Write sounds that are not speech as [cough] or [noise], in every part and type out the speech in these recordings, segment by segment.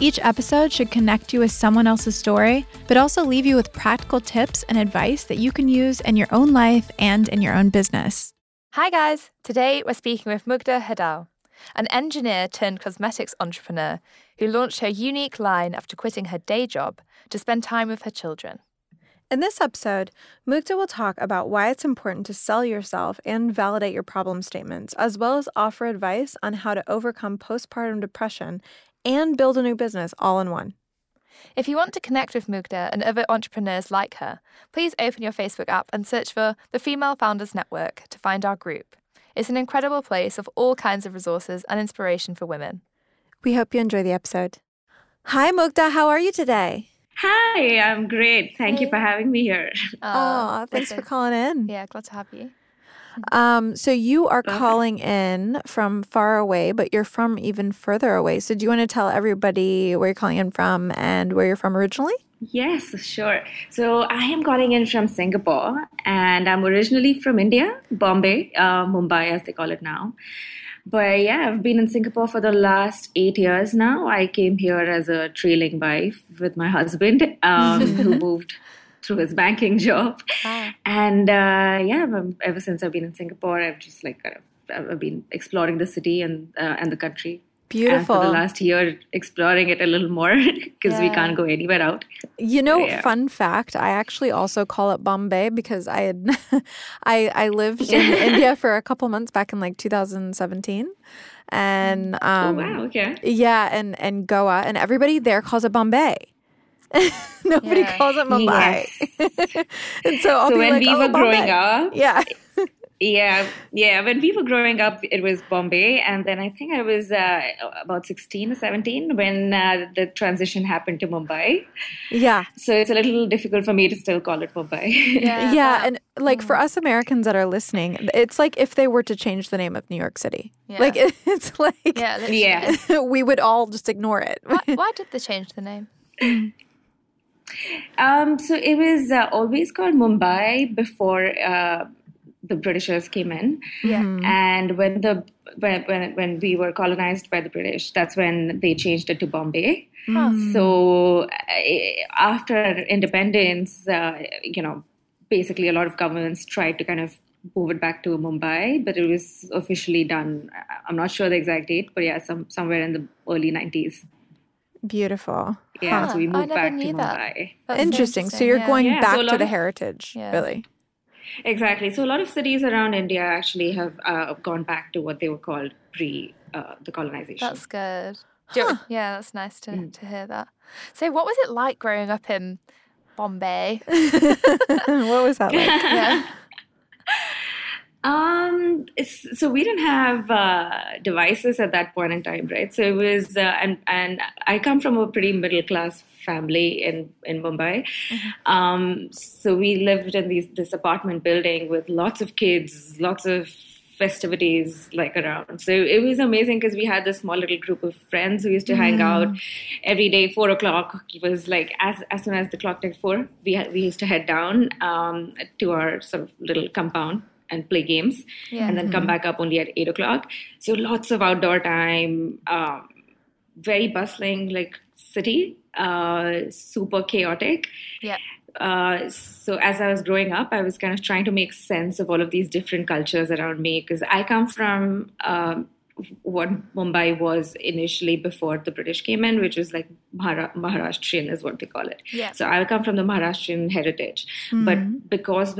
Each episode should connect you with someone else's story, but also leave you with practical tips and advice that you can use in your own life and in your own business. Hi, guys. Today we're speaking with Mugdha Hedaoo, an engineer turned cosmetics entrepreneur who launched her unique line after quitting her day job to spend time with her children. In this episode, Mugdha will talk about why it's important to sell yourself and validate your problem statements, as well as offer advice on how to overcome postpartum depression and build a new business all in one. If you want to connect with Mugdha and other entrepreneurs like her, please open your Facebook app and search for the Female Founders Network to find our group. It's an incredible place of all kinds of resources and inspiration for women. We hope you enjoy the episode. Hi, Mugdha. How are you today? Hi, I'm great. Thank hey. you for having me here. [laughs] Oh, thanks for calling in. Yeah, glad to have you. Um, so you are calling in from far away, but you're from even further away. So do you want to tell everybody where you're calling in from and where you're from originally? Yes, sure. So I am calling in from Singapore, and I'm originally from India, Bombay, uh, Mumbai, as they call it now. But yeah, I've been in Singapore for the last eight years now. I came here as a trailing wife with my husband, um, who [laughs] moved through his banking job. Wow. And uh, yeah, ever since I've been in Singapore, I've just like kind of, I've been exploring the city and uh, and the country. Beautiful. And for the last year, exploring it a little more [laughs] because yeah. we can't go anywhere out. You know, so, yeah. fun fact: I actually also call it Bombay because I had, [laughs] I I lived in [laughs] India for a couple months back in like 2017 and oh, um, oh, wow, okay. yeah, and and Goa, and everybody there calls it Bombay. [laughs] Nobody yeah. calls it Mumbai. Yes. [laughs] and so, I'll so when like, we oh, were Bombay. growing up, yeah. yeah, yeah. When we were growing up, it was Bombay, and then I think I was uh, about sixteen or seventeen when uh, the transition happened to Mumbai. Yeah. So it's a little difficult for me to still call it Mumbai. [laughs] Yeah, yeah, and like for us Americans that are listening, it's like if they were to change the name of New York City. Yeah. Like it's like yeah, yes. we would all just ignore it. why, why did they change the name? Um, so it was uh, always called Mumbai before uh, the Britishers came in. Yeah. Mm-hmm. And when the when, when when we were colonized by the British, that's when they changed it to Bombay. Mm. So uh, after independence, uh, you know, basically a lot of governments tried to kind of move it back to Mumbai, but it was officially done. I'm not sure the exact date, but yeah, some somewhere in the early 90s. Beautiful. Yeah, huh. so we moved back to Mumbai. Interesting. interesting. So you're yeah. going yeah, back so to the heritage, yeah. really. Exactly. So a lot of cities around India actually have uh, gone back to what they were called pre uh, the colonization. That's good. Huh. Yeah, that's nice to, mm. to hear that. So, what was it like growing up in Bombay? [laughs] what was that like? [laughs] yeah. Um, so we didn't have uh, devices at that point in time, right? So it was, uh, and and I come from a pretty middle class family in in Mumbai. Mm-hmm. Um, so we lived in these this apartment building with lots of kids, lots of festivities like around. So it was amazing because we had this small little group of friends who used to mm. hang out every day. Four o'clock it was like as as soon as the clock ticked four, we had, we used to head down um, to our sort of little compound and play games yeah. and then come mm-hmm. back up only at eight o'clock. So lots of outdoor time, um, very bustling like city, uh, super chaotic. Yeah. Uh, so as I was growing up, I was kind of trying to make sense of all of these different cultures around me because I come from um, what Mumbai was initially before the British came in, which was like Mahara- Maharashtrian is what they call it. Yeah. So I come from the Maharashtrian heritage, mm-hmm. but because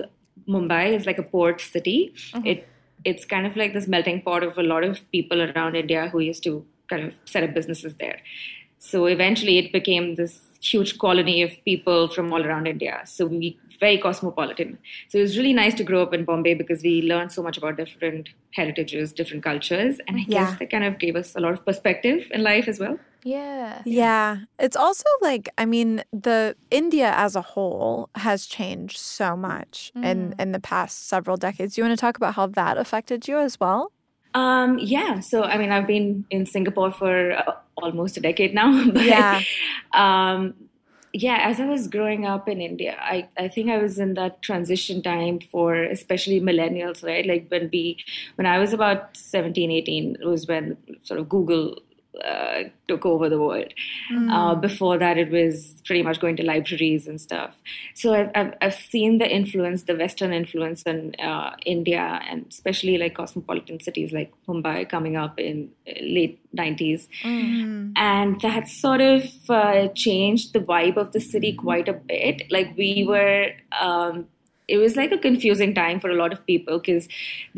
Mumbai is like a port city. Mm-hmm. It it's kind of like this melting pot of a lot of people around India who used to kind of set up businesses there. So eventually, it became this huge colony of people from all around India. So we very cosmopolitan. So it was really nice to grow up in Bombay because we learned so much about different heritages, different cultures, and I yeah. guess that kind of gave us a lot of perspective in life as well. Yeah. Yeah. It's also like, I mean, the India as a whole has changed so much in, in the past several decades. Do you want to talk about how that affected you as well? Um, yeah. So, I mean, I've been in Singapore for uh, almost a decade now. [laughs] But, Yeah. Um, yeah, as I was growing up in India, I, I think I was in that transition time for especially millennials, right? Like when we, when I was about 17, 18, it was when sort of Google uh, took over the world. Uh, before that, it was pretty much going to libraries and stuff. So I've, I've, I've seen the influence, the Western influence in uh, India, and especially like cosmopolitan cities like Mumbai coming up in uh, late 90s. And that sort of uh, changed the vibe of the city quite a bit. Like we were. Um, it was like a confusing time for a lot of people because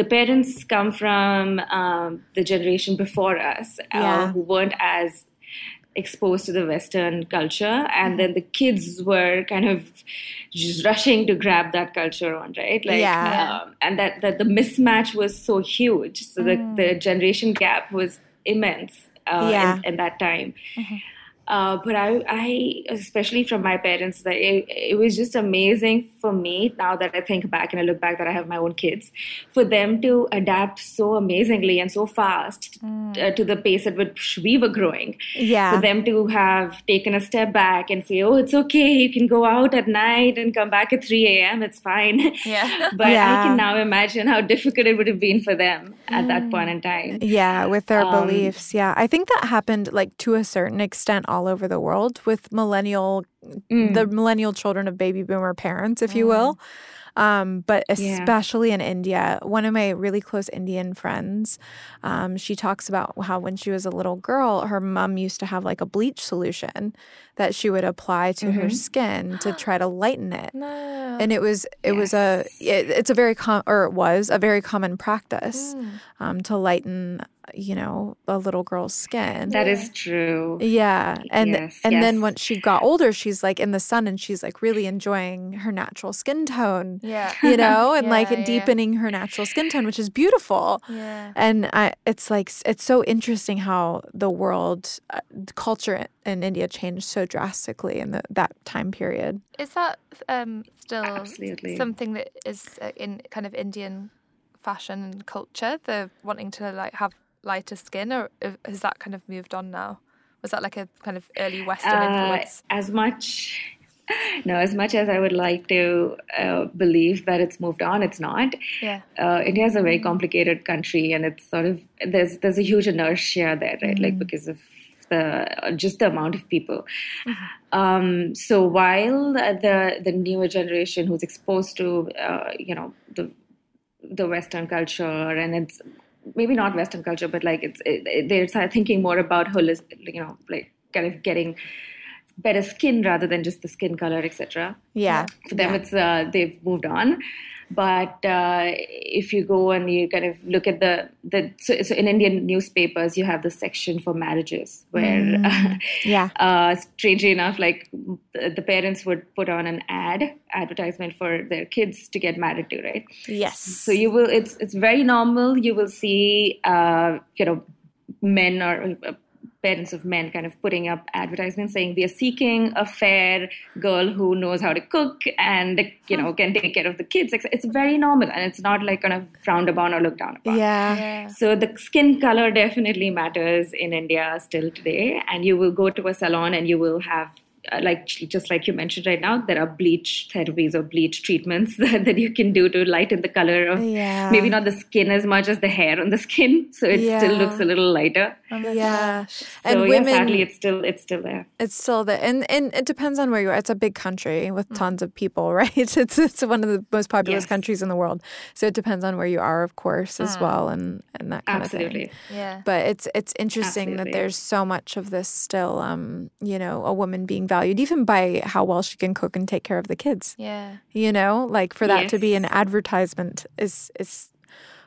the parents come from um, the generation before us uh, who weren't as exposed to the Western culture, and then the kids were kind of just rushing to grab that culture on, right? Like, Yeah. um, and that, that the mismatch was so huge. So the, the generation gap was immense uh, Yeah. in, in that time. Uh, but I, I, especially from my parents, that it, it was just amazing for me. Now that I think back and I look back, that I have my own kids, for them to adapt so amazingly and so fast uh, to the pace at which we were growing. Yeah. For them to have taken a step back and say, "Oh, it's okay. You can go out at night and come back at 3 a.m. It's fine." Yeah. [laughs] but Yeah. I can now imagine how difficult it would have been for them at that point in time. Yeah, with their Um, beliefs. Yeah. I think that happened like to a certain extent all over the world with millennial Mm. the millennial children of baby boomer parents, if you will. Um, but Yeah. especially in India, one of my really close Indian friends, um, she talks about how when she was a little girl, her mom used to have like a bleach solution that she would apply to her skin to [gasps] try to lighten it No. and it was it was a it, it's a very com- or it was a very common practice um, to lighten you know a little girl's skin That is true. yeah and Yes, and then once she got older she's like in the sun and she's like really enjoying her natural skin tone Yeah. you know and [laughs] like Yeah, yeah. deepening her natural skin tone which is beautiful Yeah. and I, it's like it's so interesting how the world uh, culture in India changed so drastically in the, that time period. Is that um, still Absolutely. something that is uh, in kind of Indian fashion and culture? The wanting to like have lighter skin, or uh, has that kind of moved on now? Was that like a kind of early Western Uh, influence? as much [laughs] no as much as i would like to uh, believe that it's moved on it's not Yeah. uh, india is a very complicated country and it's sort of there's there's a huge inertia there right like because of the just the amount of people um, so while the the newer generation who's exposed to uh, you know the the Western culture, and it's maybe not Western culture, but like it's it, they're thinking more about holistic, you know, like kind of getting better skin rather than just the skin color, etc. Yeah. For them, it's uh, they've moved on. But uh, if you go and you kind of look at the the so, so in Indian newspapers, you have the section for marriages where. [laughs] Yeah. uh, strangely enough, like the the parents would put on an ad advertisement for their kids to get married to, right? Yes. So you will. It's it's very normal. You will see, uh, you know, men or uh, parents of men kind of putting up advertisements saying we are seeking a fair girl who knows how to cook and you know can take care of the kids. It's it's very normal and it's not like kind of frowned upon or looked down upon. Yeah. Yeah. So the skin color definitely matters in India still today, and you will go to a salon and you will have. Uh, like just like you mentioned right now, there are bleach therapies or bleach treatments [laughs] that, that you can do to lighten the color of Yeah. maybe not the skin as much as the hair on the skin, [laughs] so it still looks a little lighter. Yeah. So And yeah, women sadly, it's still it's still there. It's still there, and and it depends on where you are. It's a big country with Mm. tons of people, [laughs] right? It's it's one of the most populous Yes. countries in the world. So it depends on where you are, of course, as well, and and that kind of thing. Yeah. But it's it's interesting that there's so much of this still, um, you know, a woman being valued even by how well she can cook and take care of the kids. Yeah. You know, like for that to be an advertisement is is.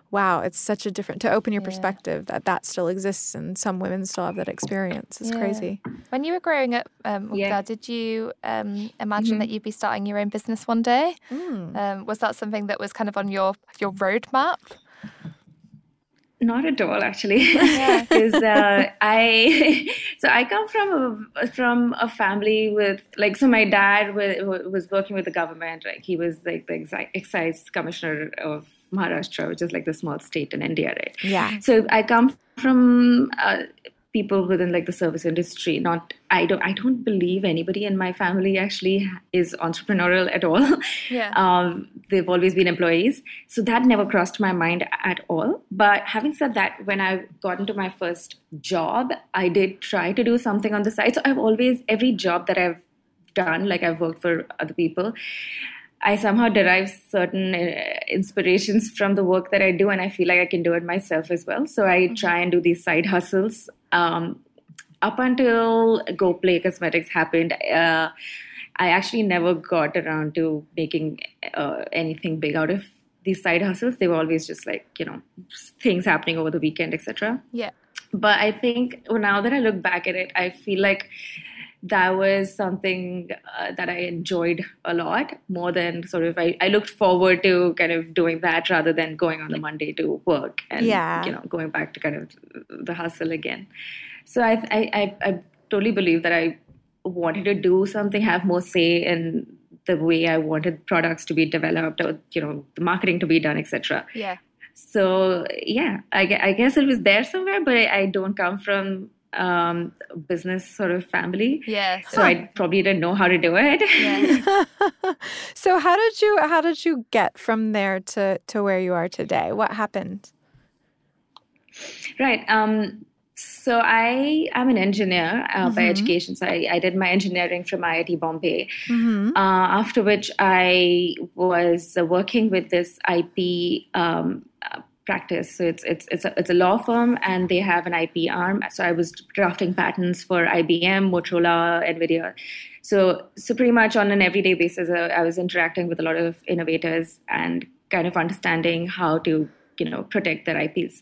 Wow, it's such a different to open your perspective that that still exists and some women still have that experience. It's Yeah. crazy. When you were growing up, um, Mugdha, Yeah. did you um, imagine that you'd be starting your own business one day? Um, was that something that was kind of on your your roadmap? Not at all, actually, because [laughs] uh, I [laughs] so I come from a, from a family with like so my dad was, was working with the government, like he was like the excise commissioner of Maharashtra, which is like the small state in India, right? Yeah. So I come from uh, people within like the service industry not i don't i don't believe anybody in my family actually is entrepreneurial at all yeah [laughs] um, they've always been employees so that never crossed my mind at all but having said that when i got into my first job i did try to do something on the side so i've always every job that i've done like i've worked for other people I somehow derive certain uh, inspirations from the work that I do, and I feel like I can do it myself as well. So I mm-hmm. try and do these side hustles. Um, up until Go Play Cosmetics happened, uh, I actually never got around to making uh, anything big out of these side hustles. They were always just like you know things happening over the weekend, etc. Yeah. But I think well, now that I look back at it, I feel like that was something uh, that I enjoyed a lot more than sort of I, I looked forward to kind of doing that rather than going on the Monday to work and yeah. you know going back to kind of the hustle again. So I I, I, I totally believe that I wanted to do something, have more say in the way I wanted products to be developed or you know the marketing to be done, etc. Yeah. So yeah, I, I guess it was there somewhere, but I, I don't come from um, business sort of family. Yeah. So I probably didn't know how to do it. Yeah. [laughs] so how did you how did you get from there to to where you are today? What happened? Right. Um, so I am an engineer uh, mm-hmm. by education. So I, I, did my engineering from IIT Bombay. Mm-hmm. Uh, after which I was uh, working with this IP um, practice. So it's it's it's a, it's a law firm, and they have an IP arm. So I was drafting patents for IBM, Motorola, Nvidia. So so pretty much on an everyday basis, uh, I was interacting with a lot of innovators and kind of understanding how to you know protect their IPs.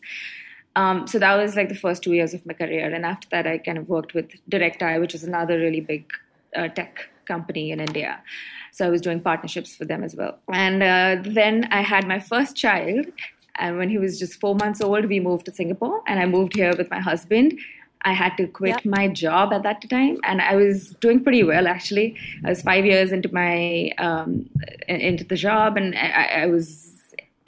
Um, so that was like the first two years of my career, and after that, I kind of worked with Directi, which is another really big uh, tech company in India. So I was doing partnerships for them as well. And uh, then I had my first child, and when he was just four months old, we moved to Singapore, and I moved here with my husband. I had to quit yep. my job at that time, and I was doing pretty well actually. I was five years into my um, into the job, and I, I, was,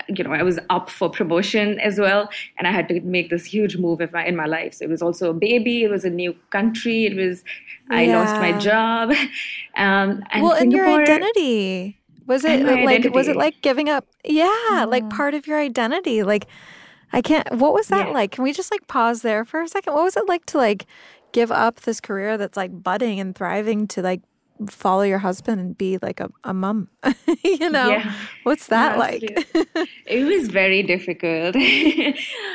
you know, I was up for promotion as well, and I had to make this huge move in my in my life. So it was also a baby. It was a new country. It was I yeah. lost my job. [laughs] Um, and well, Singapore, and your identity. Was it like identity. was it like giving up? Yeah, mm. like part of your identity. Like I can't. What was that yeah. like? Can we just like pause there for a second? What was it like to like give up this career that's like budding and thriving to like follow your husband and be like a, a mom [laughs] you know? Yeah. what's that like? it was very difficult. [laughs]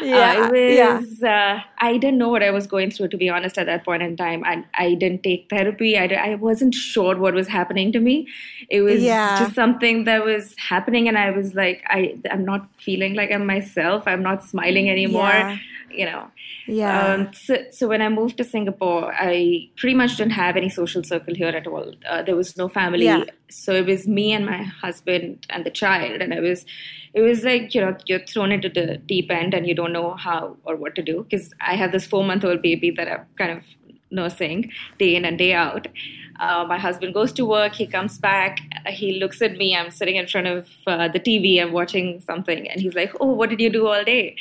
Yeah uh, it was yeah. Uh, i didn't know what i was going through to be honest at that point in time i, I didn't take therapy. I, I wasn't sure what was happening to me. It was yeah. just something that was happening and i was like i i'm not feeling like i'm myself. I'm not smiling anymore. yeah you know. Yeah. Um, so, so when I moved to Singapore, I pretty much didn't have any social circle here at all. Uh, there was no family, yeah. so it was me and my husband and the child, and I was, it was like you know you're thrown into the deep end and you don't know how or what to do because I have this four month old baby that I'm kind of nursing day in and day out. Uh, my husband goes to work, he comes back, he looks at me. I'm sitting in front of uh, the TV, I'm watching something, and he's like, "Oh, what did you do all day?"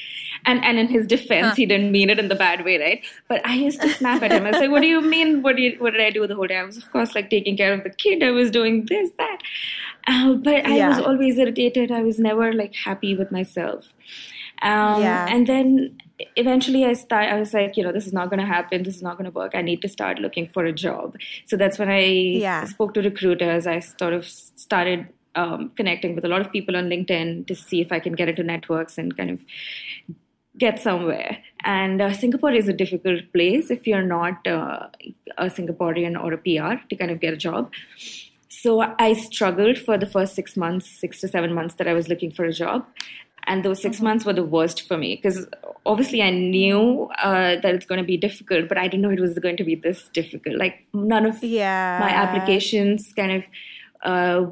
And and in his defense, huh. he didn't mean it in the bad way, right? But I used to snap at him. I was like, "What do you mean? What did you, what did I do the whole day?" I was, of course, like taking care of the kid. I was doing this, that. Uh, but I yeah. was always irritated. I was never like happy with myself. Um, yeah. And then eventually I start. I was like, you know, this is not going to happen. This is not going to work. I need to start looking for a job. So that's when I yeah. spoke to recruiters. I sort of started um, connecting with a lot of people on LinkedIn to see if I can get into networks and kind of get somewhere. And uh, Singapore is a difficult place if you're not uh, a Singaporean or a PR to kind of get a job. So I struggled for the first six months, six to seven months that I was looking for a job and those 6 mm-hmm. months were the worst for me because obviously i knew uh, that it's going to be difficult but i didn't know it was going to be this difficult like none of yeah. my applications kind of uh,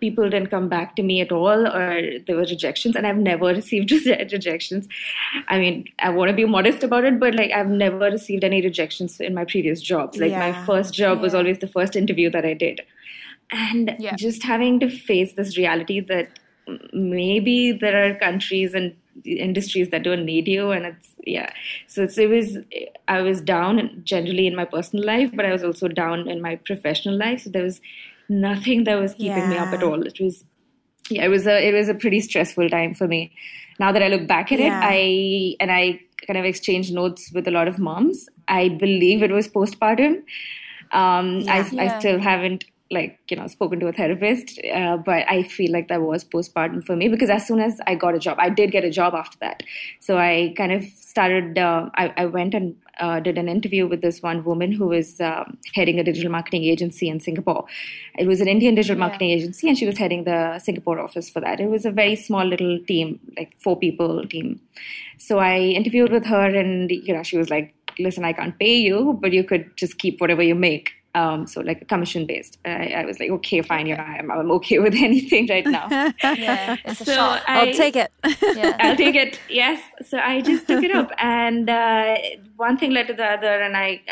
people didn't come back to me at all, or there were rejections, and I've never [laughs] received [laughs] rejections. I mean, I want to be modest about it, but like I've never received any rejections in my previous jobs. Like Yeah. my first job was always the first interview that I did, and Yeah. just having to face this reality that maybe there are countries and industries that don't need you and it's yeah so it's, it was i was down generally in my personal life but i was also down in my professional life so there was nothing that was keeping me up at all it was yeah it was a it was a pretty stressful time for me now that i look back at Yeah. it i and i kind of exchanged notes with a lot of moms i believe it was postpartum um I, Yeah. I Yeah. still haven't like you know spoken to a therapist uh, but i feel like that was postpartum for me because as soon as i got a job i did get a job after that. So i kind of started uh, I, I went and uh, did an interview with this one woman who was um, heading a digital marketing agency in singapore. It was an indian digital Yeah. marketing agency and she was heading the singapore office for that. It was a very small little team like four people team. So i interviewed with her and you know she was like listen i can't pay you but you could just keep whatever you make um, so like commission based I, I was like okay fine you know I'm, I'm okay with [laughs] anything right now [laughs] Yeah, it's a so. I, I'll take it. [laughs] Yeah. I'll take it. Yes. So I just took it up, and uh, one thing led to the other, and I,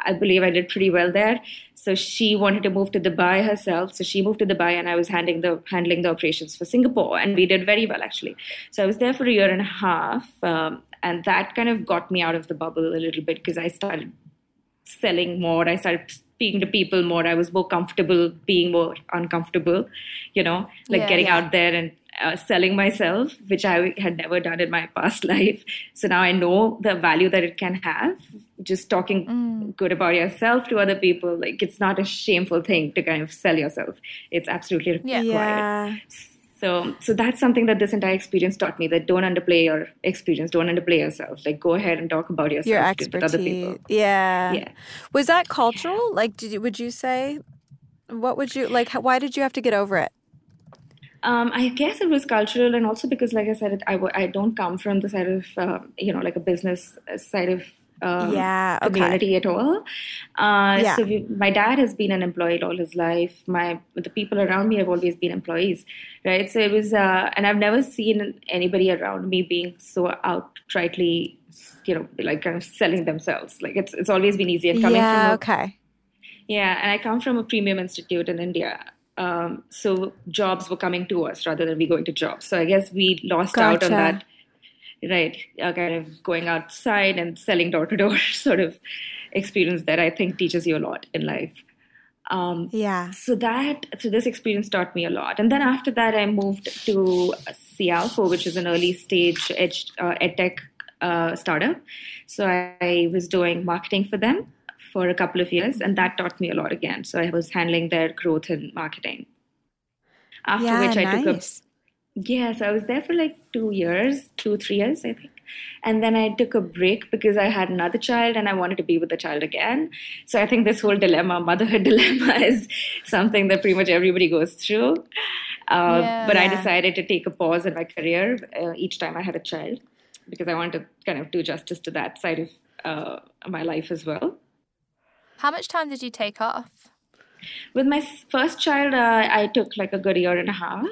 I believe I did pretty well there. So she wanted to move to Dubai herself. So she moved to Dubai, and I was handling the handling the operations for Singapore, and we did very well actually. So I was there for a year and a half, um, and that kind of got me out of the bubble a little bit because I started selling more. I started speaking to people more. I was more comfortable being more uncomfortable, you know, like Yeah. getting Yeah. out there and uh, selling myself, which I had never done in my [laughs] past life. So now I know the value that it can have. Just talking Mm. good about yourself to other people, like it's not a shameful thing to kind of sell yourself. It's absolutely required. Yeah. So, so that's something that this entire experience taught me. That don't underplay your experience, don't underplay yourself. Like go ahead and talk about yourself Your with other people. Yeah. Yeah. Was that cultural? Like, did you, would you say? What would you like? how- Why did you have to get over it? Um, I guess it was cultural, and also because, like I said, it, I, w- I don't come from the side of uh, you know like a business uh, side of um, Yeah, okay. community at all. Uh, Yeah. So we, my dad has been an employee all his life. My the people around me have always been employees, right? So it was, uh, and I've never seen anybody around me being so outrightly, you know, like kind of selling themselves. Like it's it's always been easy and coming yeah. from a, okay. yeah, and I come from a premium institute in India. Um, so jobs were coming to us rather than we going to jobs. So I guess we lost out on that, right? Uh, kind of going outside and selling door to door [laughs] sort of experience that I think teaches you a lot in life. Um, Yeah. so that so this experience taught me a lot and then after that i moved to cialfo which is an early stage ed, uh, edtech uh, startup so I, I was doing marketing for them for a couple of years and that taught me a lot again so i was handling their growth in marketing after yeah. which i took a nice. Yes, I was there for like two years, two, three years, I think. And then I took a break because I had another child and I wanted to be with the child again. So I think this whole dilemma, motherhood [laughs] dilemma, is something that pretty much everybody goes through. Uh, Yeah. but I decided to take a pause in my career uh, each time I had a child because I wanted to kind of do justice to that side of uh, my life as well. How much time did you take off? With my first child, uh, I took like a good year and a half.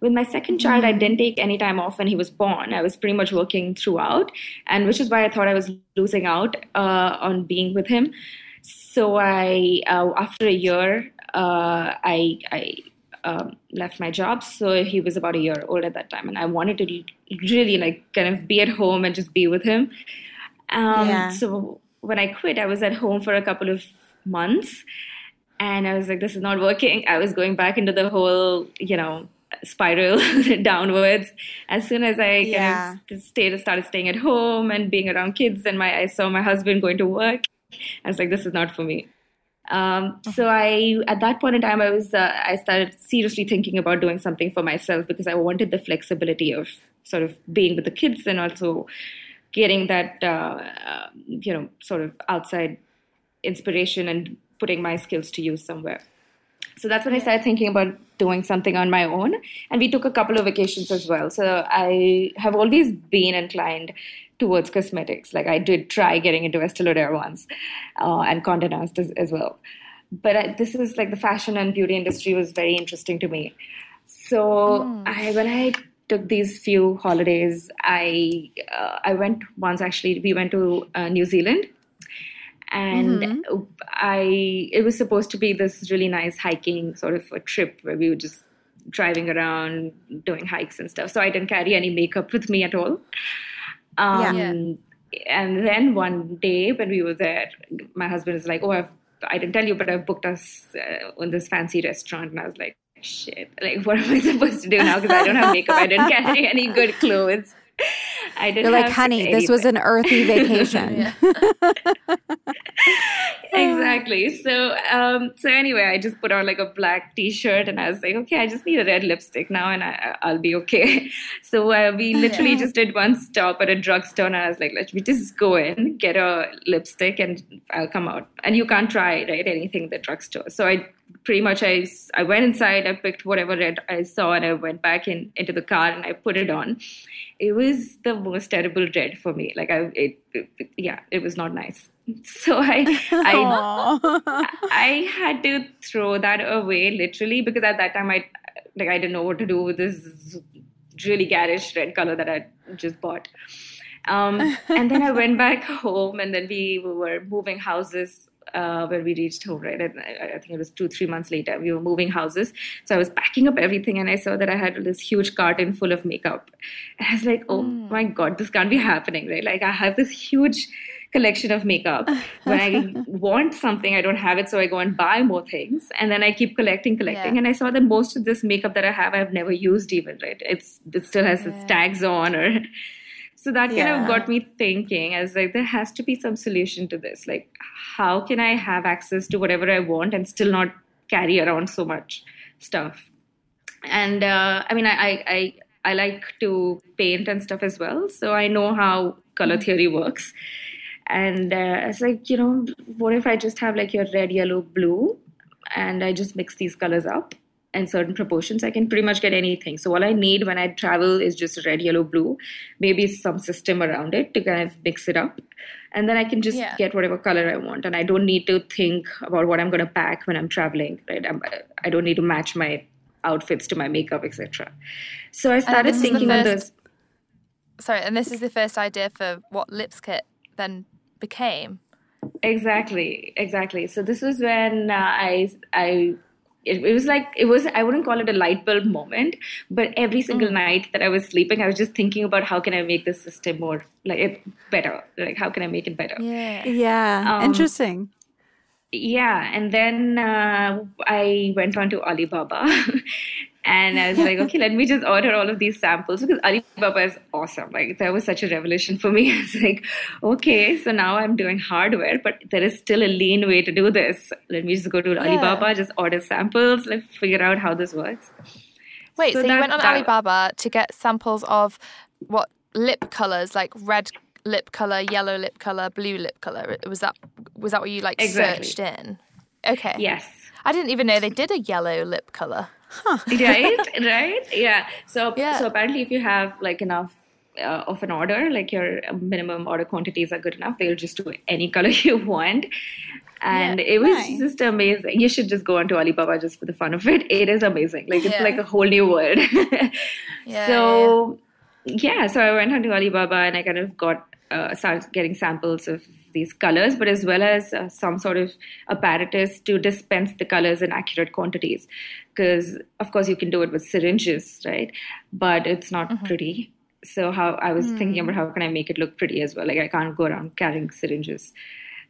With my second child, I didn't take any time off when he was born. I was pretty much working throughout, and which is why I thought I was losing out uh, on being with him. So I, uh, after a year, uh, I, I um, left my job. So he was about a year old at that time, and I wanted to really like kind of be at home and just be with him. Um, Yeah. So when I quit, I was at home for a couple of months and I was like, this is not working. I was going back into the whole, you know, spiral [laughs] downwards. As soon as I Yeah. kind of stayed, started staying at home and being around kids, and my I saw my husband going to work, I was like, this is not for me. Um, so I, at that point in time, I was, uh, I started seriously thinking about doing something for myself because I wanted the flexibility of sort of being with the kids and also getting that, uh, uh, you know, sort of outside inspiration and putting my skills to use somewhere. So that's when I started thinking about doing something on my own. And we took a couple of vacations as well. So I have always been inclined towards cosmetics. Like I did try getting into Estee Lauder once uh, and Condé Nast as, as well. but I, this is like the fashion and beauty industry was very interesting to me. So Mm. I when I took these few holidays, I uh, I went once actually. We went to uh, New Zealand, and Mm-hmm. I it was supposed to be this really nice hiking sort of a trip where we were just driving around doing hikes and stuff. So I didn't carry any makeup with me at all. Um, Yeah. And then one day when we were there, my husband is like, "Oh, I've, I didn't tell you, but I've booked us uh, in this fancy restaurant." And I was like, "Shit! Like, [laughs] what am I supposed to do now? Because I don't have makeup. I didn't carry [laughs] any good clothes. I didn't." You're like, honey, this was an earthy vacation. [laughs] exactly. So, um, so anyway, I just put on like a black T-shirt, and I was like, okay, I just need a red lipstick now, and I, I'll be okay. [laughs] So uh, we literally just did one stop at a drugstore, and I was like, let me just go in, get a lipstick, and I'll come out. And you can't try right anything at the drugstore. So I pretty much I, I went inside, I picked whatever red I saw, and I went back in into the car and I put it on. It was the most terrible red for me. Like I, it, it- yeah, it was not nice. [laughs] So I, I [laughs] I had to throw that away literally because at that time I like I didn't know what to do with this really garish red color that I just bought. Um, and then I went back [laughs] home, and then we were moving houses uh, when we reached home. Right, and I, I think it was two three months later. We were moving houses, so I was packing up everything, and I saw that I had this huge carton full of makeup. And I was like, "Oh my god, this can't be happening!" Right, like I have this huge collection of makeup. When I [laughs] want something, I don't have it, so I go and buy more things, and then I keep collecting, collecting. Yeah. And I saw that most of this makeup that I have, I've never used even. Right, it's it still has its tags on, or so that kind Yeah. of got me thinking. I was like, there has to be some solution to this. Like, how can I have access to whatever I want and still not carry around so much stuff? And uh, I mean, I, I I I like to paint and stuff as well, so I know how color theory works. And uh, it's like, you know, what if I just have like your red, yellow, blue, and I just mix these colors up in certain proportions? I can pretty much get anything. So all I need when I travel is just red, yellow, blue, maybe some system around it to kind of mix it up, and then I can just Yeah. get whatever color I want, and I don't need to think about what I'm going to pack when I'm traveling. Right? I'm, I don't need to match my outfits to my makeup, etc. So I started this is the thinking on first- this. Sorry, and this is the first idea for what Lips Kit then became. Exactly, exactly. So this was when uh, I I it, it was like it was I wouldn't call it a light bulb moment, but every single night that I was sleeping, I was just thinking about how can I make this system more like it better, like how can I make it better. Yeah. yeah. Um, Interesting. Yeah, and then uh, I went on to Alibaba, [laughs] and I was like, okay, let me just order all of these samples because Alibaba is awesome. Like that was such a revelation for me. [laughs] I was like, okay, so now I'm doing hardware, but there is still a lean way to do this. Let me just go to Alibaba, just order samples, like figure out how this works. Wait, so, you that- went on that- Alibaba to get samples of what lip colors, like red lip color, yellow lip color, blue lip color. Was that was that what you like Exactly. searched in? Okay. Yes. I didn't even know they did a yellow lip color. [laughs] right? Right? Yeah. So Yeah. so apparently if you have like enough uh, of an order like your minimum order quantities are good enough they'll just do any color [laughs] you want. And it was nice. just amazing. You should just go onto alibaba just for the fun of it. It is amazing. Like it's Yeah. like a whole new world. [laughs] Yeah, so yeah so i went onto alibaba and i kind of got uh, started getting samples of these colors but as well as uh, some sort of apparatus to dispense the colors in accurate quantities because of course you can do it with syringes right but it's not Mm-hmm. pretty so how i was thinking Mm. about how can i make it look pretty as well like i can't go around carrying syringes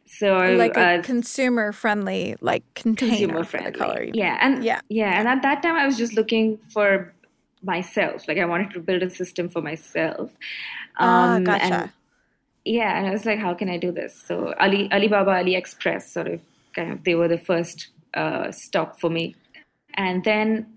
so like a uh, consumer friendly like container consumer friendly color. Yeah, and Yeah. yeah, and at that time I was just looking for myself. Like I wanted to build a system for myself. Ah, Um, gotcha. And, yeah, and I was like, how can I do this? So Ali Alibaba, AliExpress, sort of kind of they were the first uh, stop for me, and then.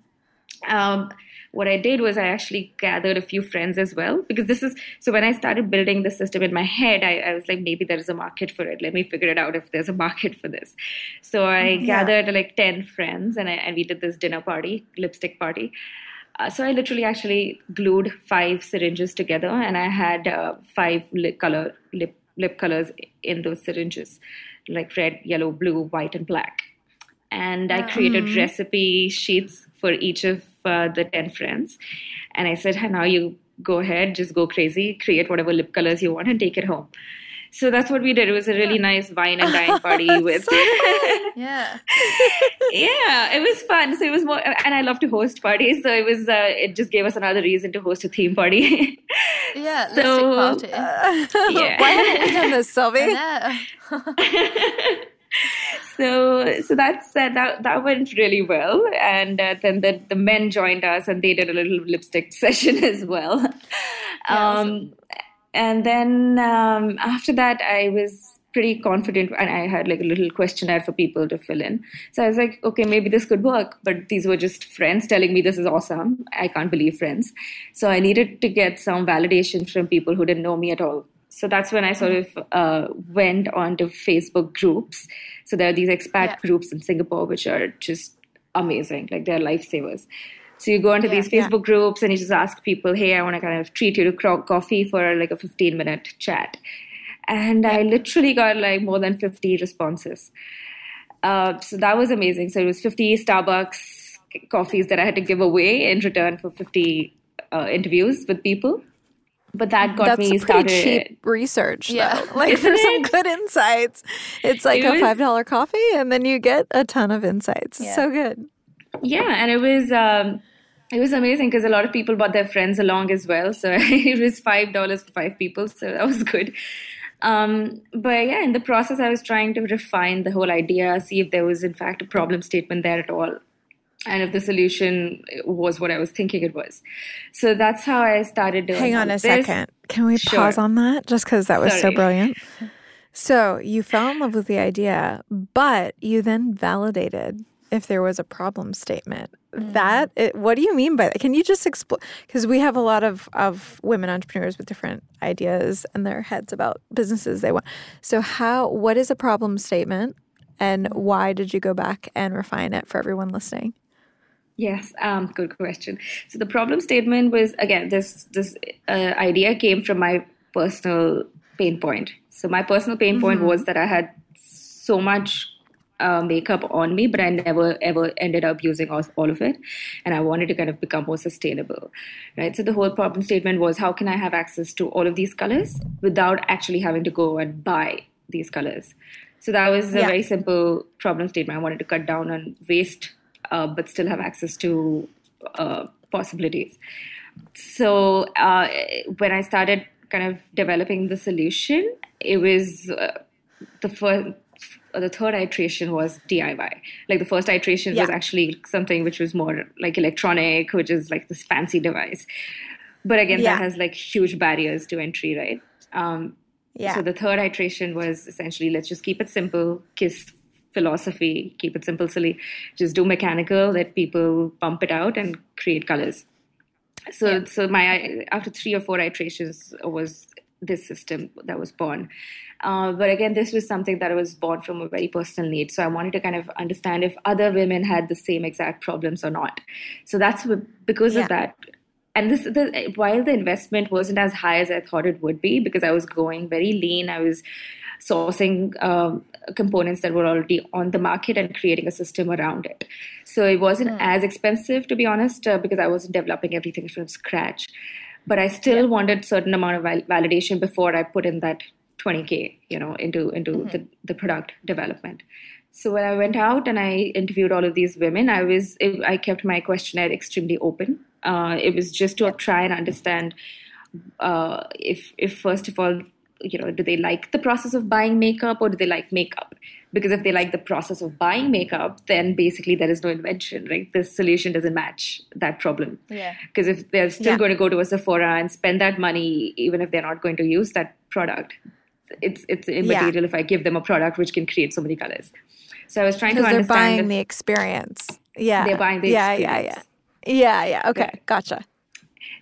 Um, what I did was I actually gathered a few friends as well because this is so when I started building the system in my head, I, I was like, maybe there is a market for it. Let me figure it out if there's a market for this. So I Yeah. gathered like 10 friends and, I, and we did this dinner party, lipstick party. Uh, so I literally actually glued five syringes together and I had uh, five lip color lip lip colors in those syringes, like red, yellow, blue, white, and black. And I created recipe sheets for each of uh, the 10 friends. And I said, now you go ahead, just go crazy, create whatever lip colors you want and take it home. So that's what we did. It was a really nice wine and dine [laughs] party with. [laughs] Yeah. yeah, it was fun. So it was more, and I love to host parties. So it was, uh, it just gave us another reason to host a theme party. [laughs] Yeah. So- lipstick party. Yeah. Why haven't you done this, Sylvie? So so that's uh, that that went really well. And uh, then the, the men joined us and they did a little lipstick [laughs] session as well. Um, and then um, after that i was pretty confident and i had like a little questionnaire for people to fill in. So i was like okay maybe this could work but these were just friends telling me this is awesome. I can't believe friends. So i needed to get some validation from people who didn't know me at all so that's when I sort of uh, went onto Facebook groups. So there are these expat Yeah. groups in Singapore, which are just amazing. Like they're lifesavers. So you go into Yeah, these yeah. Facebook groups and you just ask people, "Hey, I want to kind of treat you to cro- coffee for like a 15 minute chat," and I literally got like more than 50 responses. Uh, so that was amazing. So it was 50 Starbucks coffees that I had to give away in return for 50 uh, interviews with people. But that got That's me a pretty started. cheap research, Yeah. though. [laughs] Like for Isn't some it? good insights, it's like It a was- five dollar coffee, and then you get a ton of insights. Yeah. So good. Yeah, and it was um, it was amazing because a lot of people brought their friends along as well. So [laughs] it was five dollars for five people, so that was good. Um, but yeah, in the process, I was trying to refine the whole idea, see if there was in fact a problem statement there at all, and if the solution was what I was thinking it was. So that's how I started doing. Hang on a this. second. Can we Sure. pause on that just because that was so brilliant? So you fell in love with the idea, but you then validated if there was a problem statement. Mm. That it, what do you mean by that? Can you just explain? Because we have a lot of of women entrepreneurs with different ideas in their heads about businesses they want. So how? What is a problem statement, and mm. why did you go back and refine it for everyone listening? Yes, um, good question. So the problem statement was again this this uh, idea came from my personal pain point. So my personal pain point was that I had so much uh, makeup on me, but I never ever ended up using all, all of it, and I wanted to kind of become more sustainable, right? So the whole problem statement was how can I have access to all of these colors without actually having to go and buy these colors. So that was a Yeah. very simple problem statement. I wanted to cut down on waste, uh, but still have access to uh, possibilities. So uh, when I started kind of developing the solution, it was uh, the first. The third iteration was DIY. Like the first iteration was actually something which was more like electronic, which is like this fancy device. But again, Yeah. that has like huge barriers to entry, right? Um, Yeah. so the third iteration was essentially let's just keep it simple, kiss philosophy, keep it simple, silly, just do mechanical, let people pump it out and create colors. So so my after three or four iterations was this system that was born. Uh, but again, this was something that was born from a very personal need. So I wanted to kind of understand if other women had the same exact problems or not. So that's because Yeah. of that. And this, the, while the investment wasn't as high as I thought it would be, because I was going very lean, I was sourcing um, components that were already on the market and creating a system around it. So it wasn't as expensive, to be honest, uh, because I wasn't developing everything from scratch. But I still wanted certain amount of val- validation before I put in that 20k, you know, into into the, the product development. So when I went out and I interviewed all of these women, I was I kept my questionnaire extremely open. Uh, it was just to try and understand uh, if if first of all you know do they like the process of buying makeup or do they like makeup because if they like the process of buying makeup then basically there is no invention right the solution doesn't match that problem Yeah. because if they're still Yeah. going to go to a sephora and spend that money even if they're not going to use that product it's it's immaterial if i give them a product which can create so many colors so i was trying to Because they're buying if- the experience. Yeah. They're buying the yeah, yeah, experience. yeah. Yeah, yeah. Okay. Yeah. Gotcha.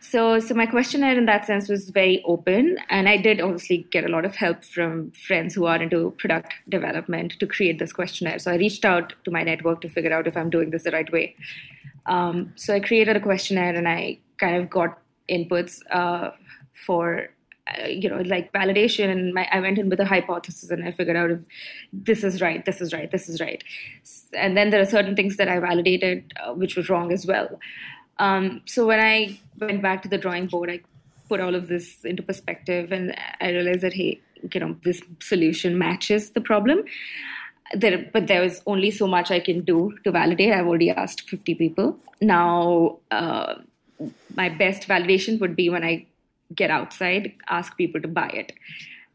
So, so my questionnaire in that sense was very open, and I did obviously get a lot of help from friends who are into product development to create this questionnaire. So I reached out to my network to figure out if I'm doing this the right way. Um, so I created a questionnaire, and I kind of got inputs uh, for uh, you know, like validation. And my, I went in with a hypothesis and I figured out if this is right, this is right, this is right. And then there are certain things that I validated uh, which was wrong as well. Um, so when I went back to the drawing board, I put all of this into perspective and I realized that, hey, you know, this solution matches the problem. There, but there was only so much I can do to validate. I've already asked 50 people. Now, uh, my best validation would be when I get outside, ask people to buy it.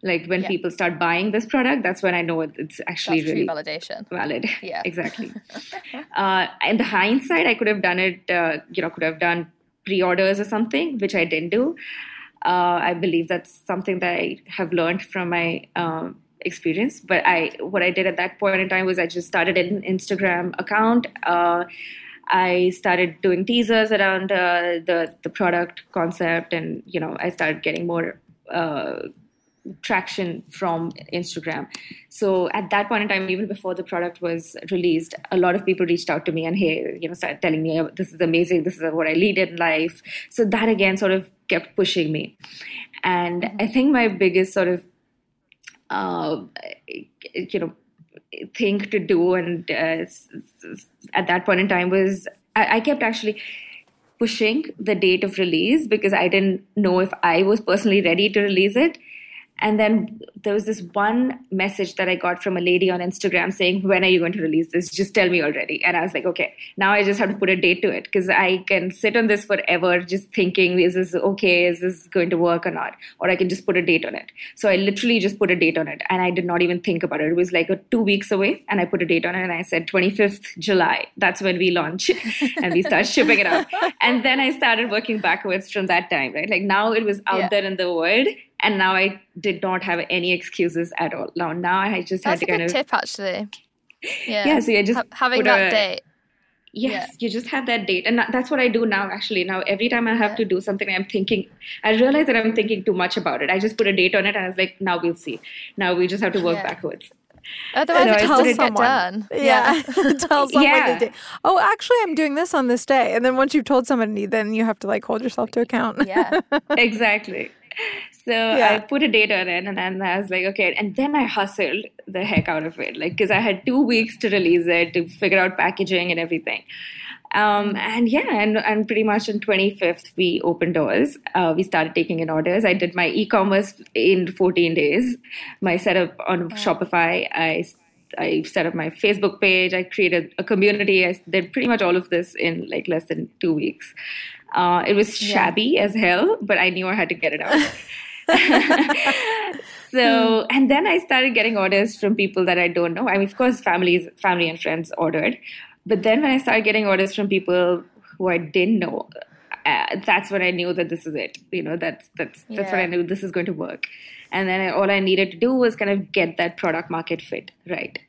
Like when Yeah. people start buying this product, that's when I know it's actually That's really validation. valid. [laughs] Yeah. exactly. [laughs] uh, in the hindsight, I could have done it. Uh, you know, could have done pre-orders or something, which I didn't do. Uh, I believe that's something that I have learned from my um, experience. But I, what I did at that point in time was I just started an Instagram account. Uh, I started doing teasers around uh, the the product concept, and you know, I started getting more. Uh, traction from Instagram. So at that point in time, even before the product was released, a lot of people reached out to me and hey, you know, started telling me "Oh, this is amazing, this is what I lead in life. So that again sort of kept pushing me. And I think my biggest sort of uh, you know thing to do and uh, at that point in time was I, I kept actually pushing the date of release because I didn't know if I was personally ready to release it. And then there was this one message that I got from a lady on Instagram saying, When are you going to release this? Just tell me already. And I was like, Okay, now I just have to put a date to it because I can sit on this forever just thinking, Is this okay? Is this going to work or not? Or I can just put a date on it. So I literally just put a date on it and I did not even think about it. It was like a two weeks away and I put a date on it and I said 25th July. That's when we launch [laughs] and we start shipping it out. And then I started working backwards from that time, right? Like now it was out Yeah. there in the world and now I did not have any excuses at all. Now, now I just That's had to kind good of tip, actually. Yeah. Yeah, so you just Ha- having that a- date. yes, Yeah. you just have that date, and that's what I do now. Actually, now every time I have Yeah. to do something, I'm thinking. I realize that I'm thinking too much about it. I just put a date on it, and I was like, now we'll see. Now we just have to work Yeah. backwards. Otherwise, No, it I doesn't still get done. Yeah. Tell someone Yeah. [laughs] [laughs] the day. Oh, actually, I'm doing this on this day. And then once you've told somebody, then you have to like hold yourself to account. Yeah. [laughs] exactly. So Yeah. I put a date on it, and then I was like, okay. And then I hustled the heck out of it, like because I had two weeks to release it, to figure out packaging and everything. Um, and yeah, and, and pretty much on 25th, we opened doors. Uh, we started taking in orders. I did my e-commerce in 14 days. My setup on Shopify, I I set up my Facebook page. I created a community. I did pretty much all of this in like less than two weeks. Uh, it was shabby as hell, but I knew I had to get it out. [laughs] [laughs] so, and then I started getting orders from people that I don't know. I mean, of course, families, family and friends ordered, but then when I started getting orders from people who I didn't know, uh, that's when I knew that this is it. You know, that's that's that's when I knew this is going to work. And then I, all I needed to do was kind of get that product market fit right.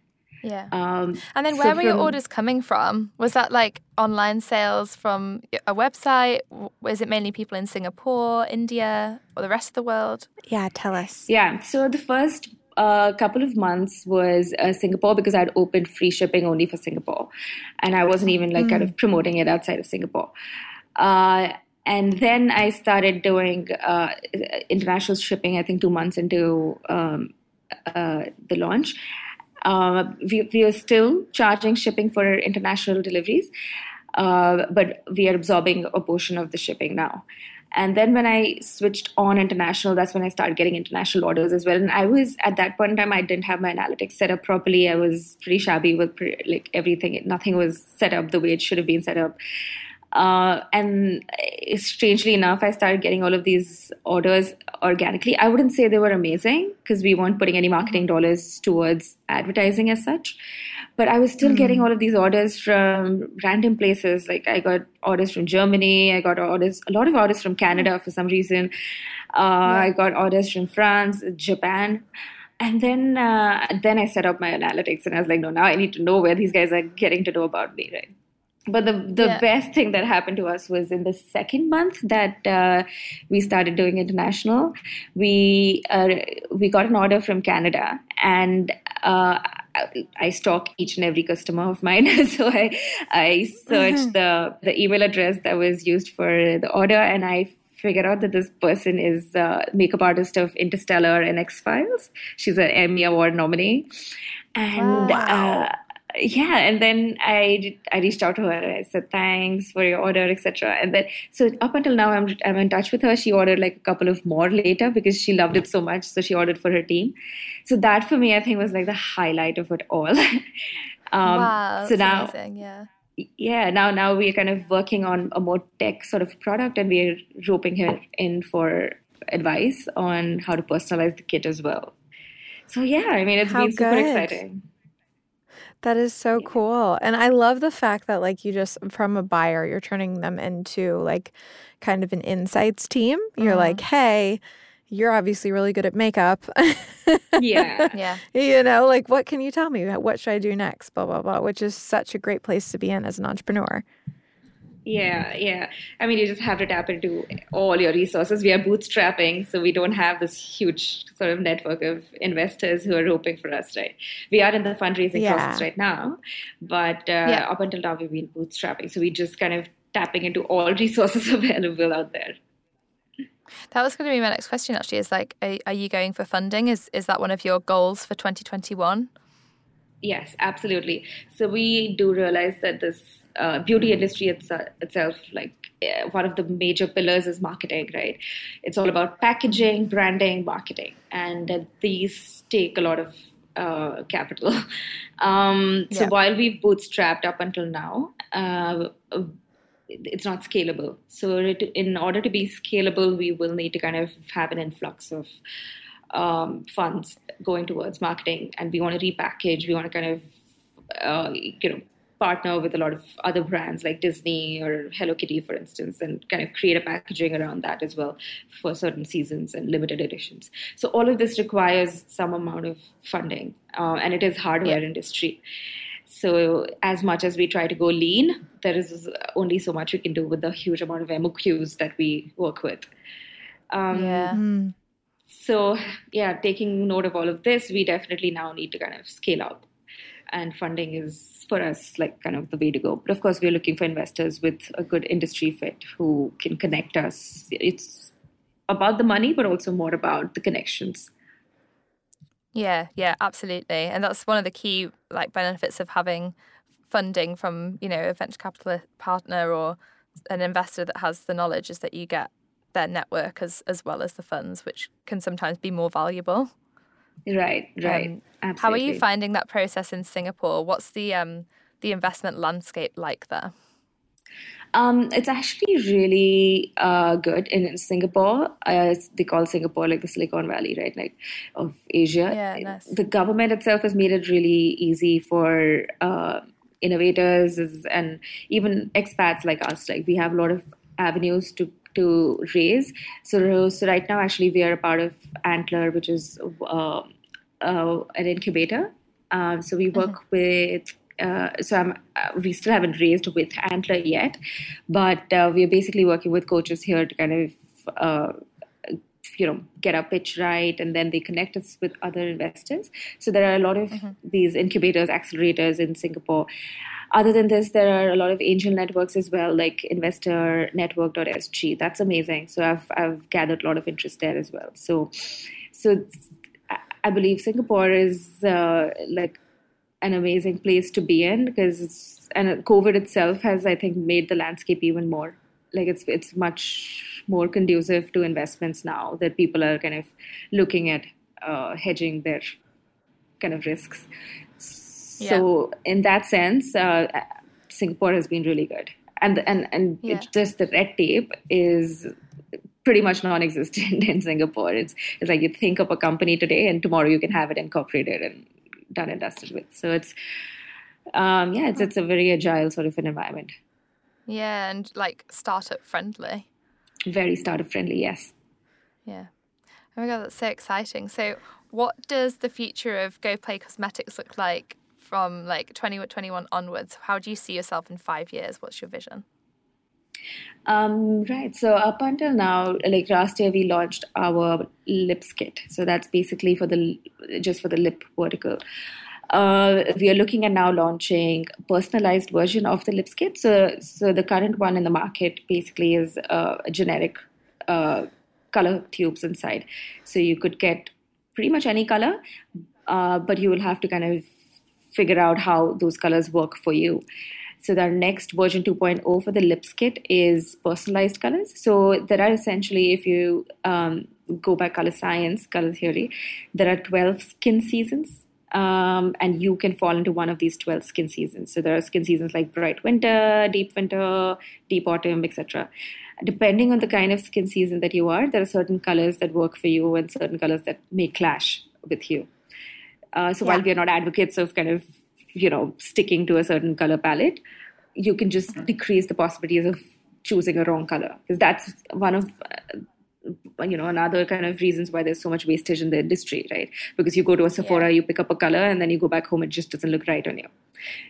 Yeah. Um, And then so where were your from- orders coming from? Was that like online sales from a website? Was it mainly people in Singapore, India, or the rest of the world? Yeah, tell us. Yeah. So the first uh, couple of months was uh, Singapore because I'd opened free shipping only for Singapore, and I wasn't even like kind of promoting it outside of Singapore. Uh, and then I started doing uh, international shipping. I think two months into um, uh, the launch. Uh, we, we are still charging shipping for international deliveries, uh, but we are absorbing a portion of the shipping now. And then when I switched on international, that's when I started getting international orders as well. And I was at that point in time, I didn't have my analytics set up properly. I was pretty shabby with like everything. Nothing was set up the way it should have been set up. Uh, and strangely enough, I started getting all of these orders organically. I wouldn't say they were amazing because we weren't putting any marketing dollars towards advertising as such. But I was still getting all of these orders from random places. Like I got orders from Germany, I got orders, a lot of orders from Canada for some reason. Uh, I got orders from France, Japan. And then, uh, then I set up my analytics, and I was like, no, now I need to know where these guys are getting to know about me, right? But the the Yeah. best thing that happened to us was in the second month that uh, we started doing international. We uh, we got an order from Canada, and uh, I- stalk each and every customer of mine. [laughs] so I I searched the the email address that was used for the order, and I figure out that this person is uh, makeup artist of Interstellar and X Files. She's an Emmy Award nominee, and Wow. uh, yeah, and then I I reached out to her. and I said thanks for your order, etc. And then so up until now, I'm I'm in touch with her. She ordered like a couple of more later because she loved it so much. So she ordered for her team. So that for me, I think was like the highlight of it all. [laughs] um, wow, so now amazing. Yeah. yeah now now we're kind of working on a more tech sort of product and we're roping her in for advice on how to personalize the kit as well so yeah i mean it's How been super good. exciting That is so cool. And I love the fact that like you just from a buyer, you're turning them into like kind of an insights team. You're like, mm-hmm. "Hey, you're obviously really good at makeup." yeah [laughs] Yeah. you know, like what can you tell me? What should I do next? blah blah blah, which is such a great place to be in as an entrepreneur. Yeah yeah i mean you just have to tap into all your resources we are bootstrapping so we don't have this huge sort of network of investors who are roping for us right we are in the fundraising Yeah. process right now but uh, Yeah. up until now we've been bootstrapping so we just kind of tapping into all [laughs] resources available out there That was going to be my next question. Actually, is like, are, are you going for funding? Is is that one of your goals for 2021? Yes, absolutely. So we do realize that this uh, beauty industry it's, itself, like uh, one of the major pillars is marketing, right? It's all about packaging, branding, marketing, and uh, these take a lot of uh, capital. [laughs] Um, so Yeah. while we've bootstrapped up until now, uh, it's not scalable. So in order to be scalable, we will need to kind of have an influx of um, funds going towards marketing, and we want to repackage. We want to kind of uh, you know partner with a lot of other brands like Disney or Hello Kitty, for instance, and kind of create a packaging around that as well for certain seasons and limited editions. So all of this requires some amount of funding, uh, and it is hardware industry. So as much as we try to go lean, there is only so much we can do with the huge amount of MOQs that we work with. Um, yeah. So yeah, taking note of all of this, we definitely now need to kind of scale up, and funding is for us like kind of the way to go. But of course, we're looking for investors with a good industry fit who can connect us. It's about the money, but also more about the connections. Yeah, yeah, absolutely. And that's one of the key like benefits of having funding from, you know, a venture capital partner or an investor that has the knowledge is that you get their network as as well as the funds, which can sometimes be more valuable. Right, right. Um, Absolutely. How are you finding that process in Singapore? What's the um the investment landscape like there? Um, it's actually really uh, good in, in Singapore. Uh, they call Singapore like the Silicon Valley, right? Like of Asia. Yeah, nice. The government itself has made it really easy for uh, innovators and even expats like us. Like we have a lot of avenues to to raise. So, so right now, actually, we are a part of Antler, which is uh, uh, an incubator. Um, so we work with. Uh, so I'm, uh, we still haven't raised with Antler yet, but uh, we are basically working with coaches here to kind of, uh, you know, get our pitch right, and then they connect us with other investors. So there are a lot of these incubators, accelerators in Singapore. Other than this, there are a lot of angel networks as well, like Investor Network.sg. That's amazing. So I've I've gathered a lot of interest there as well. So, so I- believe Singapore is uh, like an amazing place to be in because and COVID itself has, I think, made the landscape even more like it's it's much more conducive to investments now that people are kind of looking at uh, hedging their kind of risks. So in that sense, uh, Singapore has been really good, and and and Yeah. just the red tape is pretty much non-existent [laughs] in Singapore. It's it's like you think of a company today, and tomorrow you can have it incorporated and done and dusted with. So it's um, yeah, it's it's a very agile sort of an environment, Yeah, and like startup friendly. very startup friendly. Yes. Yeah. Oh my god, that's so exciting. So, what does the future of Go Play Cosmetics look like from like 2021 onwards? How do you see yourself in five years? What's your vision? Um, right. So up until now, like last year, we launched our lips kit. So that's basically for the just for the lip vertical. Uh, we are looking at now launching a personalized version of the lips kit. So, so the current one in the market basically is uh, a generic uh, color tubes inside. So you could get pretty much any color, uh, but you will have to kind of figure out how those colors work for you. So the next version 2.0 for the lips kit is personalized colors. So there are essentially, if you um, go by color science, color theory, there are 12 skin seasons. Um, and you can fall into one of these 12 skin seasons. So there are skin seasons like bright winter, deep winter, deep autumn, etc. Depending on the kind of skin season that you are, there are certain colors that work for you and certain colors that may clash with you. Uh, so yeah. while we are not advocates of kind of you know sticking to a certain color palette you can just mm-hmm. decrease the possibilities of choosing a wrong color because that's one of uh, you know another kind of reasons why there's so much wastage in the industry right because you go to a sephora yeah. you pick up a color and then you go back home it just doesn't look right on you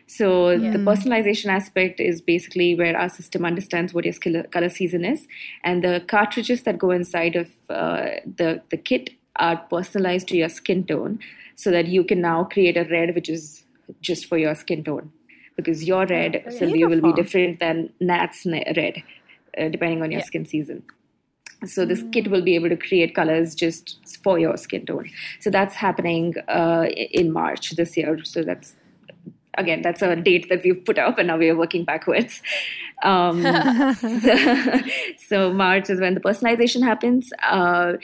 so yeah. the personalization aspect is basically where our system understands what your color season is and the cartridges that go inside of uh, the the kit are personalized to your skin tone so that you can now create a red which is just for your skin tone because your red oh, Sylvia will be different than Nat's red uh, depending on your yeah. skin season. So this mm. kit will be able to create colors just for your skin tone. So that's happening uh, in March this year. So that's again, that's a date that we've put up, and now we are working backwards. Um, so, [laughs] [laughs] so, March is when the personalization happens. Uh,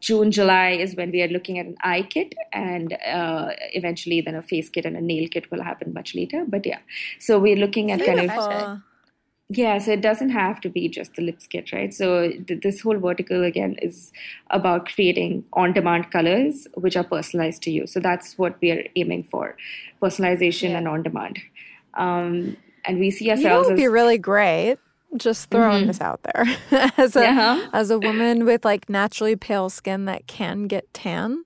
June, July is when we are looking at an eye kit, and uh, eventually then a face kit and a nail kit will happen much later. But yeah, so we're looking at Beautiful. kind of yeah so it doesn't have to be just the lip kit right so th- this whole vertical again is about creating on demand colors which are personalized to you so that's what we are aiming for personalization yeah. and on demand um, and we see ourselves you know, would be really great just throwing mm-hmm. this out there [laughs] as a as a woman with like naturally pale skin that can get tan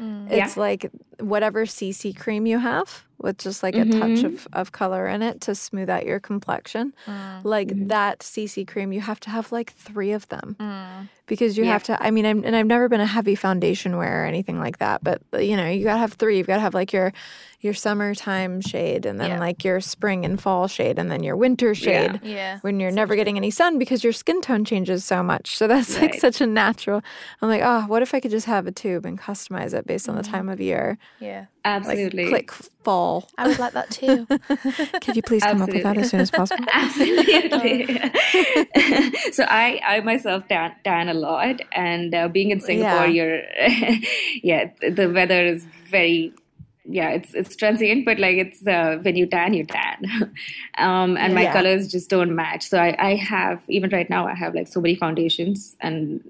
mm. it's yeah. like whatever cc cream you have with just like mm-hmm. a touch mm-hmm. of, of color in it to smooth out your complexion. Mm. Like mm-hmm. that CC cream, you have to have like three of them mm. because you yeah. have to. I mean, I'm, and I've never been a heavy foundation wearer or anything like that, but you know, you gotta have three. You've got to have like your your summertime shade and then yeah. like your spring and fall shade and then your winter shade yeah. yeah. when you're never getting any sun because your skin tone changes so much. So that's right. like such a natural. I'm like, oh, what if I could just have a tube and customize it based on the mm-hmm. time of year? Yeah. Absolutely. Like, click fall. I would like that too. [laughs] Could you please come Absolutely. up with that as soon as possible? [laughs] Absolutely. [laughs] so I, I myself tan, tan a lot, and uh, being in Singapore, yeah. you're, yeah, the weather is very yeah, it's it's transient, but like it's uh, when you tan, you tan, [laughs] um, and my yeah. colors just don't match. So I, I have even right now I have like so many foundations, and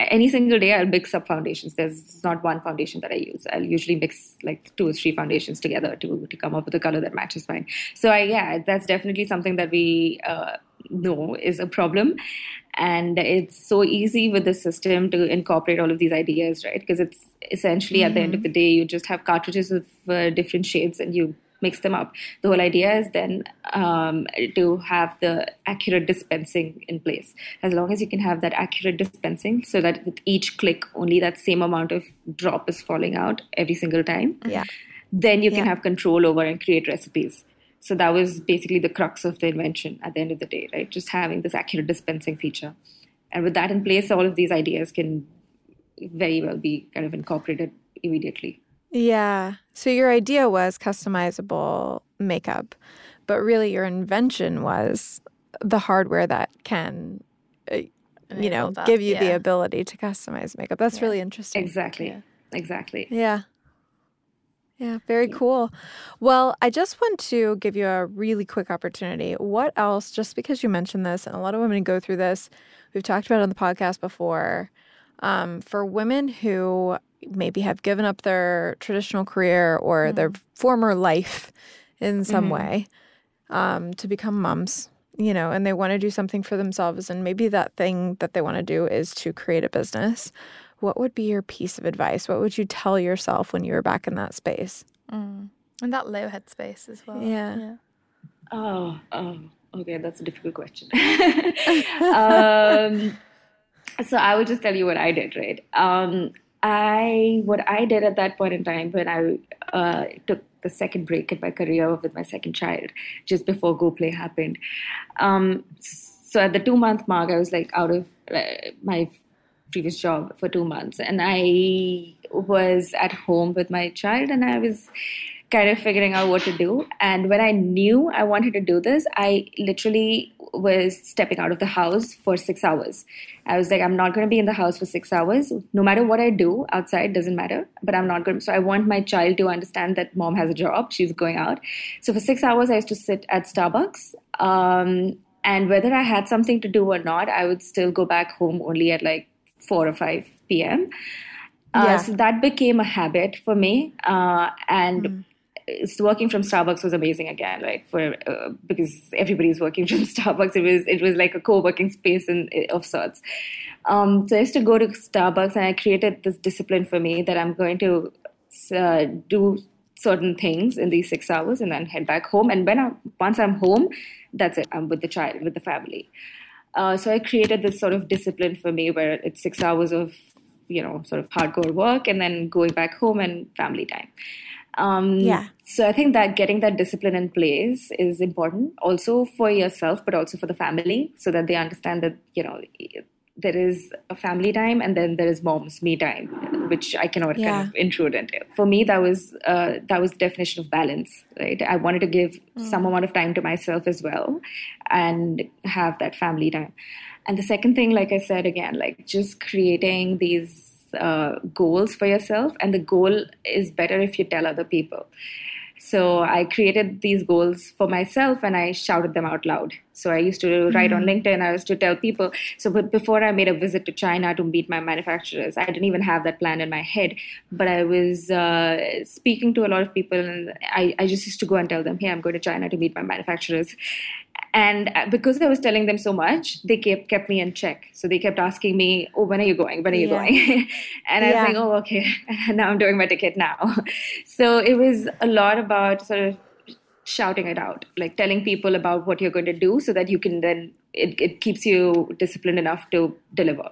any single day I'll mix up foundations. There's not one foundation that I use. I'll usually mix like two or three foundations together to to come up with a color that matches mine. So I yeah, that's definitely something that we uh, know is a problem and it's so easy with the system to incorporate all of these ideas right? Because it's essentially mm-hmm. at the end of the day you just have cartridges of uh, different shades and you mix them up. The whole idea is then um, to have the accurate dispensing in place. As long as you can have that accurate dispensing so that with each click only that same amount of drop is falling out every single time yeah. then you can have control over and create recipes so that was basically the crux of the invention at the end of the day, right? Just having this accurate dispensing feature. And with that in place, all of these ideas can very well be kind of incorporated immediately. Yeah. So your idea was customizable makeup, but really your invention was the hardware that can, uh, you know, that, give you yeah. the ability to customize makeup. That's yeah. really interesting. Exactly. Yeah. Exactly. Yeah. Yeah, very cool. Well, I just want to give you a really quick opportunity. What else, just because you mentioned this, and a lot of women go through this, we've talked about it on the podcast before, um, for women who maybe have given up their traditional career or mm-hmm. their former life in some mm-hmm. way um, to become moms, you know, and they want to do something for themselves. And maybe that thing that they want to do is to create a business what would be your piece of advice? What would you tell yourself when you were back in that space? Mm. And that low head space as well. Yeah. yeah. Oh, oh, okay. That's a difficult question. [laughs] um, so I will just tell you what I did, right? Um, I what I did at that point in time when I uh, took the second break in my career with my second child, just before Go Play happened. Um, so at the two month mark, I was like out of uh, my previous job for two months, and I was at home with my child, and I was kind of figuring out what to do. And when I knew I wanted to do this, I literally was stepping out of the house for six hours. I was like, I'm not going to be in the house for six hours. No matter what I do outside, doesn't matter. But I'm not going. to. So I want my child to understand that mom has a job. She's going out. So for six hours, I used to sit at Starbucks. Um, and whether I had something to do or not, I would still go back home only at like 4 or 5 p.m. Uh, yeah. So that became a habit for me. Uh, and mm working from Starbucks was amazing again, right? For uh, because everybody's working [laughs] from Starbucks, it was it was like a co-working space in, of sorts. Um, so I used to go to Starbucks, and I created this discipline for me that I'm going to uh, do certain things in these six hours, and then head back home. And when I once I'm home, that's it. I'm with the child, with the family. Uh, so I created this sort of discipline for me where it's six hours of you know sort of hardcore work and then going back home and family time um, yeah. So I think that getting that discipline in place is important, also for yourself, but also for the family, so that they understand that you know there is a family time and then there is mom's me time, which I cannot yeah. kind of intrude into. For me, that was uh, that was definition of balance, right? I wanted to give mm. some amount of time to myself as well, and have that family time. And the second thing, like I said again, like just creating these uh, goals for yourself, and the goal is better if you tell other people. So I created these goals for myself and I shouted them out loud. So I used to write mm-hmm. on LinkedIn, I used to tell people. So but before I made a visit to China to meet my manufacturers, I didn't even have that plan in my head. But I was uh, speaking to a lot of people and I, I just used to go and tell them, hey, I'm going to China to meet my manufacturers. And uh, because I was telling them so much, they kept kept me in check. So they kept asking me, "Oh, when are you going? When are you yeah. going?" [laughs] and I was like, "Oh, okay." [laughs] now I'm doing my ticket now. [laughs] so it was a lot about sort of shouting it out, like telling people about what you're going to do, so that you can then it, it keeps you disciplined enough to deliver.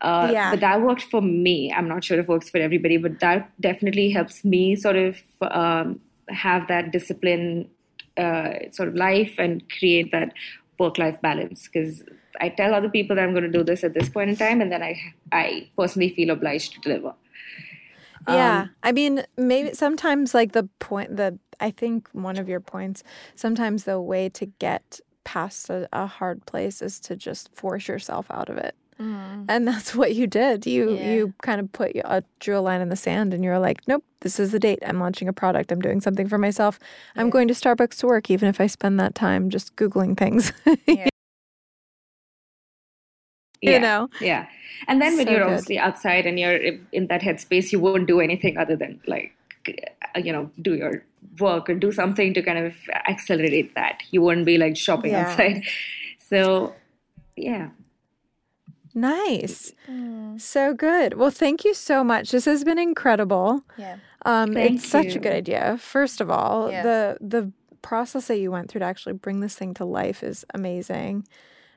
Uh, yeah. But that worked for me. I'm not sure if it works for everybody, but that definitely helps me sort of um, have that discipline uh, sort of life and create that work life balance because I tell other people that I'm going to do this at this point in time, and then I I personally feel obliged to deliver. Yeah, um, I mean, maybe sometimes like the point the I think one of your points sometimes the way to get past a, a hard place is to just force yourself out of it. Mm. And that's what you did. You yeah. you kind of put a drew a line in the sand, and you were like, "Nope, this is the date. I'm launching a product. I'm doing something for myself. Yeah. I'm going to Starbucks to work, even if I spend that time just googling things." [laughs] yeah. you yeah. know yeah and then when so you're good. obviously outside and you're in that headspace you won't do anything other than like uh, you know do your work or do something to kind of accelerate that you won't be like shopping yeah. outside so yeah Nice. Mm. So good. Well, thank you so much. This has been incredible. Yeah. Um, it's you. such a good idea. First of all, yeah. the the process that you went through to actually bring this thing to life is amazing.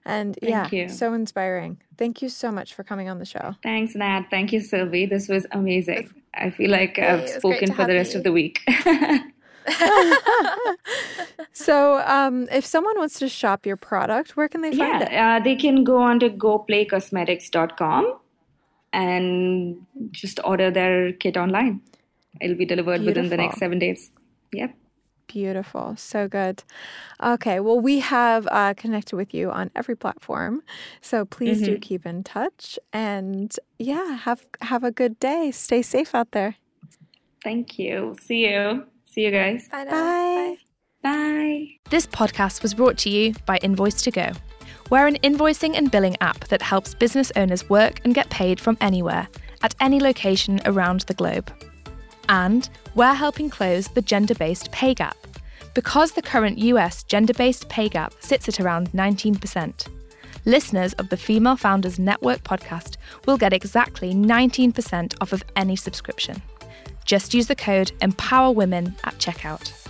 And Thank yeah, you. so inspiring. Thank you so much for coming on the show. Thanks, Nat. Thank you, Sylvie. This was amazing. I feel like I've spoken for the rest you. of the week. [laughs] [laughs] so, um, if someone wants to shop your product, where can they find yeah, it? Uh, they can go on to goplaycosmetics.com and just order their kit online. It'll be delivered Beautiful. within the next seven days. Yep. Beautiful. So good. Okay. Well, we have uh, connected with you on every platform. So please mm-hmm. do keep in touch. And yeah, have have a good day. Stay safe out there. Thank you. See you. See you guys. Bye. Bye. Bye. This podcast was brought to you by Invoice2go. We're an invoicing and billing app that helps business owners work and get paid from anywhere, at any location around the globe. And we're helping close the gender based pay gap. Because the current US gender based pay gap sits at around 19%, listeners of the Female Founders Network podcast will get exactly 19% off of any subscription. Just use the code EMPOWERWOMEN at checkout.